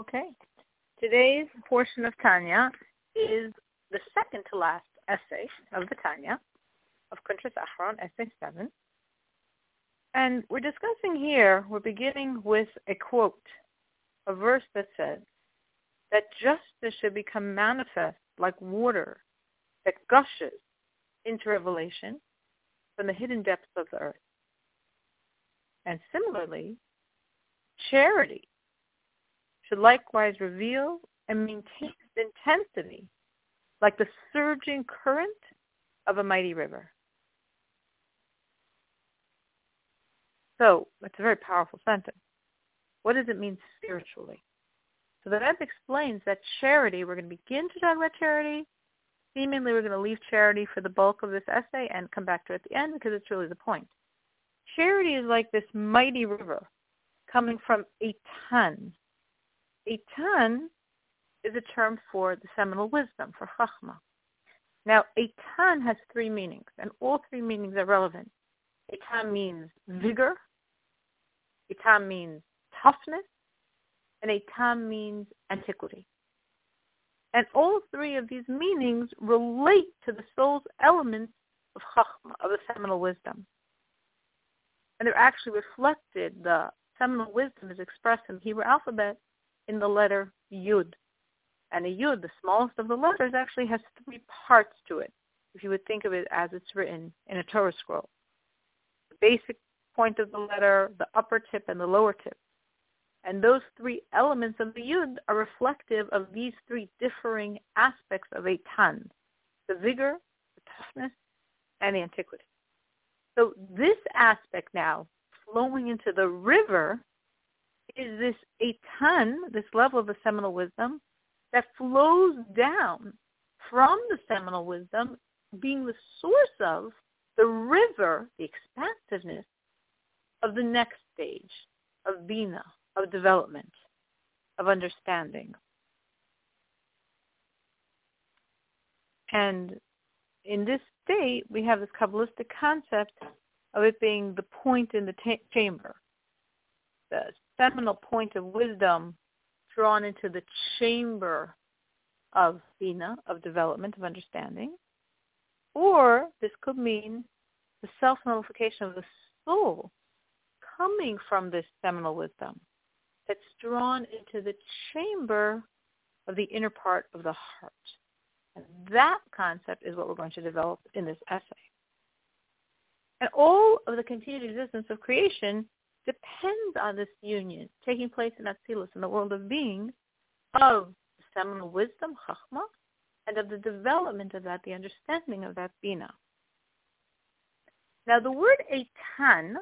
Okay. Today's portion of Tanya is the second to last essay of the Tanya of Kuntres Acharon, essay 7. And we're discussing here, we're beginning with a quote, a verse that says that justice should become manifest like water that gushes into revelation from the hidden depths of the earth. And similarly, charity should likewise reveal and maintain intensity like the surging current of a mighty river. So it's a very powerful sentence. What does it mean spiritually? So the explains that charity, we're going to begin to talk about charity. Seemingly we're going to leave charity for the bulk of this essay and come back to it at the end because it's really the point. Charity is like this mighty river coming from a ton. A is a term for the seminal wisdom, for chachma. Now, a has three meanings, and all three meanings are relevant. A means vigor, a means toughness, and a means antiquity. And all three of these meanings relate to the soul's elements of chachma, of the seminal wisdom. And they're actually reflected, the seminal wisdom is expressed in the Hebrew alphabet in the letter Yud. And a Yud, the smallest of the letters, actually has three parts to it, if you would think of it as it's written in a Torah scroll. The basic point of the letter, the upper tip, and the lower tip. And those three elements of the Yud are reflective of these three differing aspects of a Tan, the vigor, the toughness, and the antiquity. So this aspect now, flowing into the river, is this a ton, this level of the seminal wisdom, that flows down from the seminal wisdom being the source of the river, the expansiveness of the next stage of Bina, of development, of understanding. And in this state, we have this Kabbalistic concept of it being the point in the chamber, the seminal point of wisdom drawn into the chamber of Bina, of development, of understanding. Or this could mean the self-nullification of the soul coming from this seminal wisdom that's drawn into the chamber of the inner part of the heart. And that concept is what we're going to develop in this essay. And all of the continued existence of creation depends on this union taking place in Atzilus, in the world of being, of seminal wisdom, Chachma, and of the development of that, the understanding of that Bina. Now the word Eitan,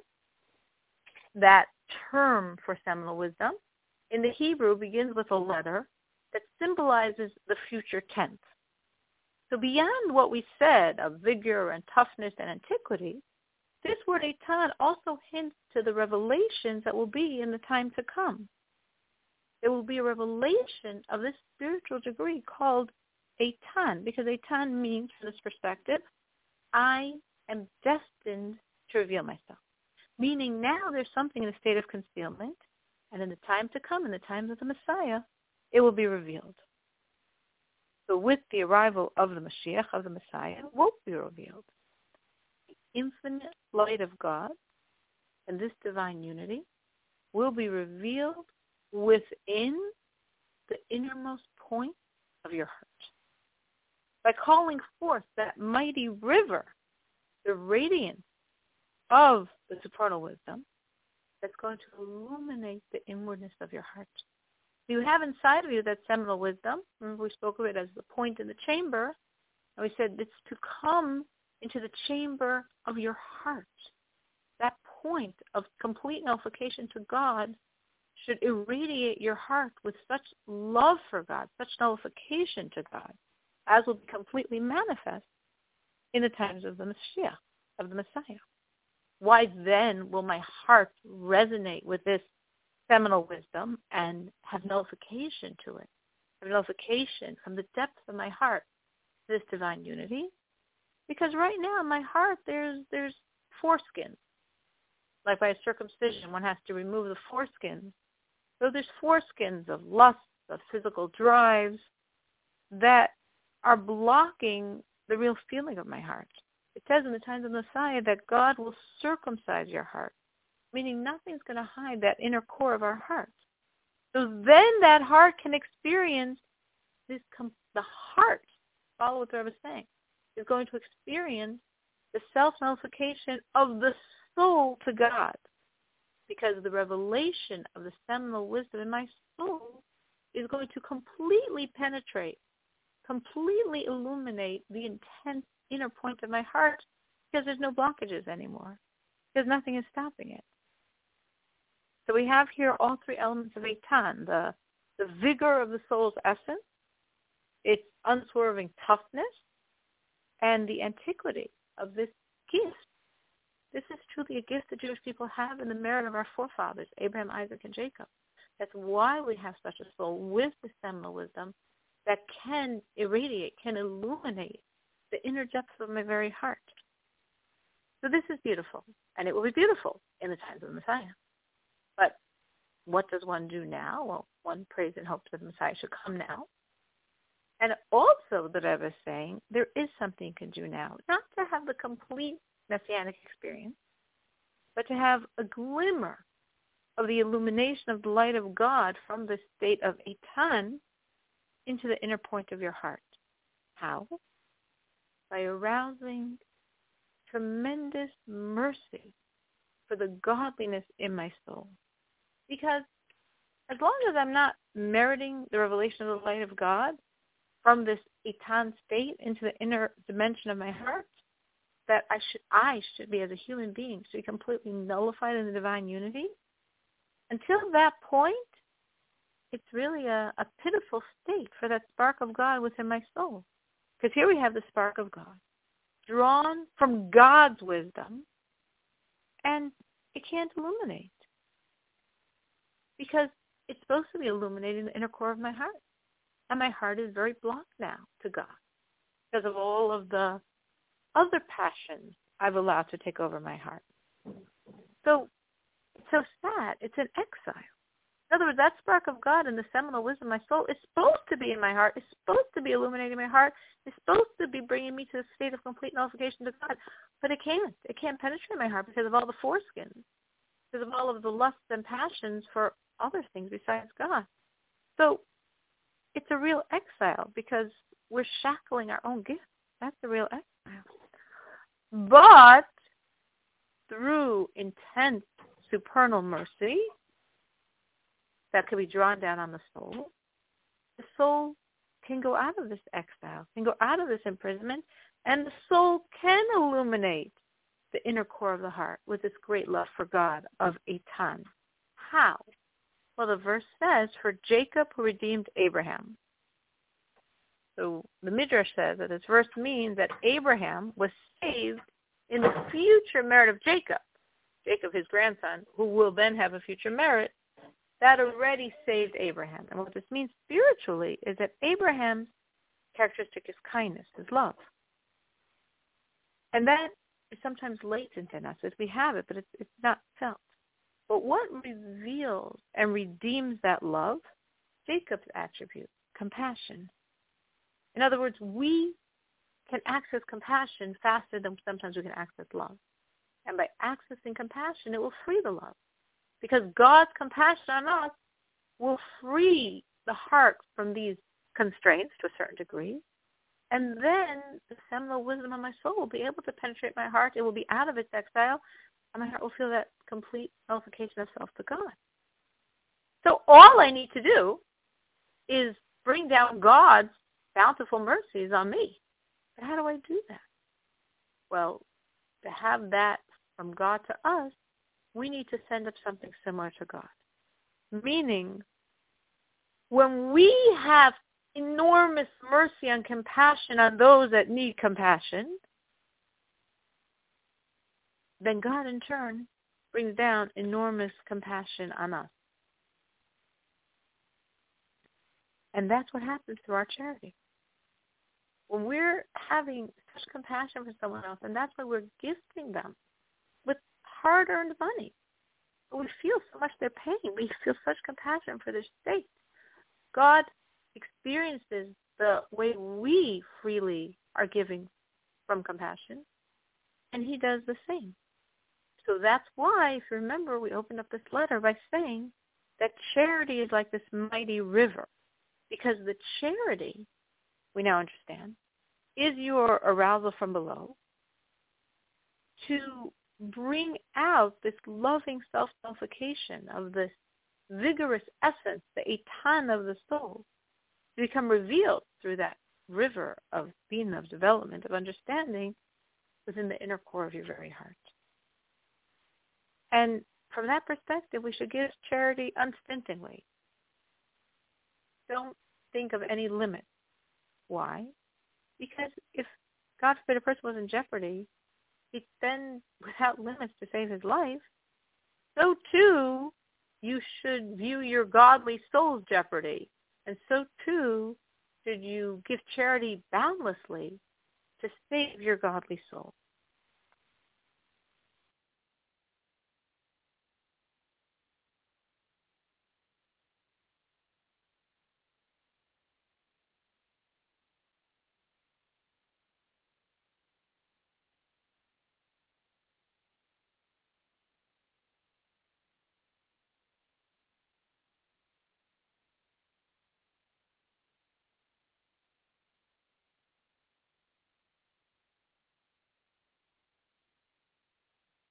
that term for seminal wisdom, in the Hebrew begins with a letter that symbolizes the future tense. So beyond what we said of vigor and toughness and antiquity, this word Eitan also hints to the revelations that will be in the time to come. There will be a revelation of this spiritual degree called Eitan, because Eitan means, from this perspective, I am destined to reveal myself. Meaning now there's something in a state of concealment, and in the time to come, in the times of the Messiah, it will be revealed. So with the arrival of the Mashiach, of the Messiah, it will be revealed infinite light of God and this divine unity will be revealed within the innermost point of your heart. By calling forth that mighty river, the radiance of the supernal wisdom that's going to illuminate the inwardness of your heart. You have inside of you that seminal wisdom. Remember we spoke of it as the point in the chamber. And we said it's to come into the chamber of your heart. That point of complete nullification to God should irradiate your heart with such love for God, such nullification to God, as will be completely manifest in the times of the Messiah, of the Messiah. Why then will my heart resonate with this seminal wisdom and have nullification to it? Have nullification from the depths of my heart, to this divine unity, because right now in my heart there's there's foreskins. Like by circumcision, one has to remove the foreskin So there's foreskins of lust, of physical drives that are blocking the real feeling of my heart. It says in the times of Messiah that God will circumcise your heart, meaning nothing's going to hide that inner core of our heart. So then that heart can experience this, com- the heart, follow what the Rebbe is saying, is going to experience the self-nullification of the soul to God because the revelation of the seminal wisdom in my soul is going to completely penetrate, completely illuminate the intense inner point of my heart because there's no blockages anymore, because nothing is stopping it. So we have here all three elements of Eitan, the, the vigor of the soul's essence, its unswerving toughness, and the antiquity of this gift. This is truly a gift the Jewish people have in the merit of our forefathers, Abraham, Isaac, and Jacob. That's why we have such a soul with the seminal wisdom that can irradiate, can illuminate the inner depths of my very heart. So this is beautiful, and it will be beautiful in the times of the Messiah. But what does one do now? Well, one prays and hopes that the Messiah should come now. And also, the Rebbe is saying there is something you can do now, not to have the complete messianic experience, but to have a glimmer of the illumination of the light of God from the state of Eitan into the inner point of your heart. How? By arousing tremendous mercy for the godliness in my soul. Because as long as I'm not meriting the revelation of the light of God from this Eitan state into the inner dimension of my heart, that I should I should be as a human being should be completely nullified in the divine unity. Until that point, it's really a, a pitiful state for that spark of God within my soul. Because here we have the spark of God, drawn from God's wisdom, and it can't illuminate. Because it's supposed to be illuminating the inner core of my heart. And my heart is very blocked now to God because of all of the other passions I've allowed to take over my heart. So it's so sad. It's an exile. In other words, that spark of God and the seminal wisdom of my soul is supposed to be in my heart. It's supposed to be illuminating my heart. It's supposed to be bringing me to a state of complete nullification to God. But it can't. It can't penetrate my heart because of all the foreskins, because of all of the lusts and passions for other things besides God. So it's a real exile because we're shackling our own gifts. That's a real exile. But through intense supernal mercy that can be drawn down on the soul, the soul can go out of this exile, can go out of this imprisonment, and the soul can illuminate the inner core of the heart with this great love for God of Eitan. How? Well, the verse says, for Jacob who redeemed Abraham. So the Midrash says that this verse means that Abraham was saved in the future merit of Jacob, Jacob his grandson, who will then have a future merit, that already saved Abraham. And what this means spiritually is that Abraham's characteristic is kindness, is love. And that is sometimes latent in us as we have it, but it's, it's not felt. But what reveals and redeems that love? Jacob's attribute, compassion. In other words, we can access compassion faster than sometimes we can access love. And by accessing compassion, it will free the love. Because God's compassion on us will free the heart from these constraints to a certain degree. And then the seminal wisdom of my soul will be able to penetrate my heart. It will be out of its exile, and my heart will feel that complete nullification of self to God. So all I need to do is bring down God's bountiful mercies on me. But how do I do that? Well, to have that from God to us, we need to send up something similar to God. Meaning, when we have enormous mercy and compassion on those that need compassion, then God in turn brings down enormous compassion on us. And that's what happens through our charity when we're having such compassion for someone else, and that's why we're gifting them with hard-earned money. we feel so much their pain. We feel such compassion for their state. God experiences the way we freely are giving from compassion, and he does the same. So that's why, if you remember, we opened up this letter by saying that charity is like this mighty river, because the charity, we now understand, is your arousal from below to bring out this loving self-nullification of this vigorous essence, the Eitan of the soul, to become revealed through that river of Bina of development, of understanding within the inner core of your very heart. And from that perspective, we should give charity unstintingly. Don't think of any limit. Why? Because if, God forbid, a person was in jeopardy, he'd spend without limits to save his life. So too, you should view your godly soul's jeopardy. And so too should you give charity boundlessly to save your godly soul.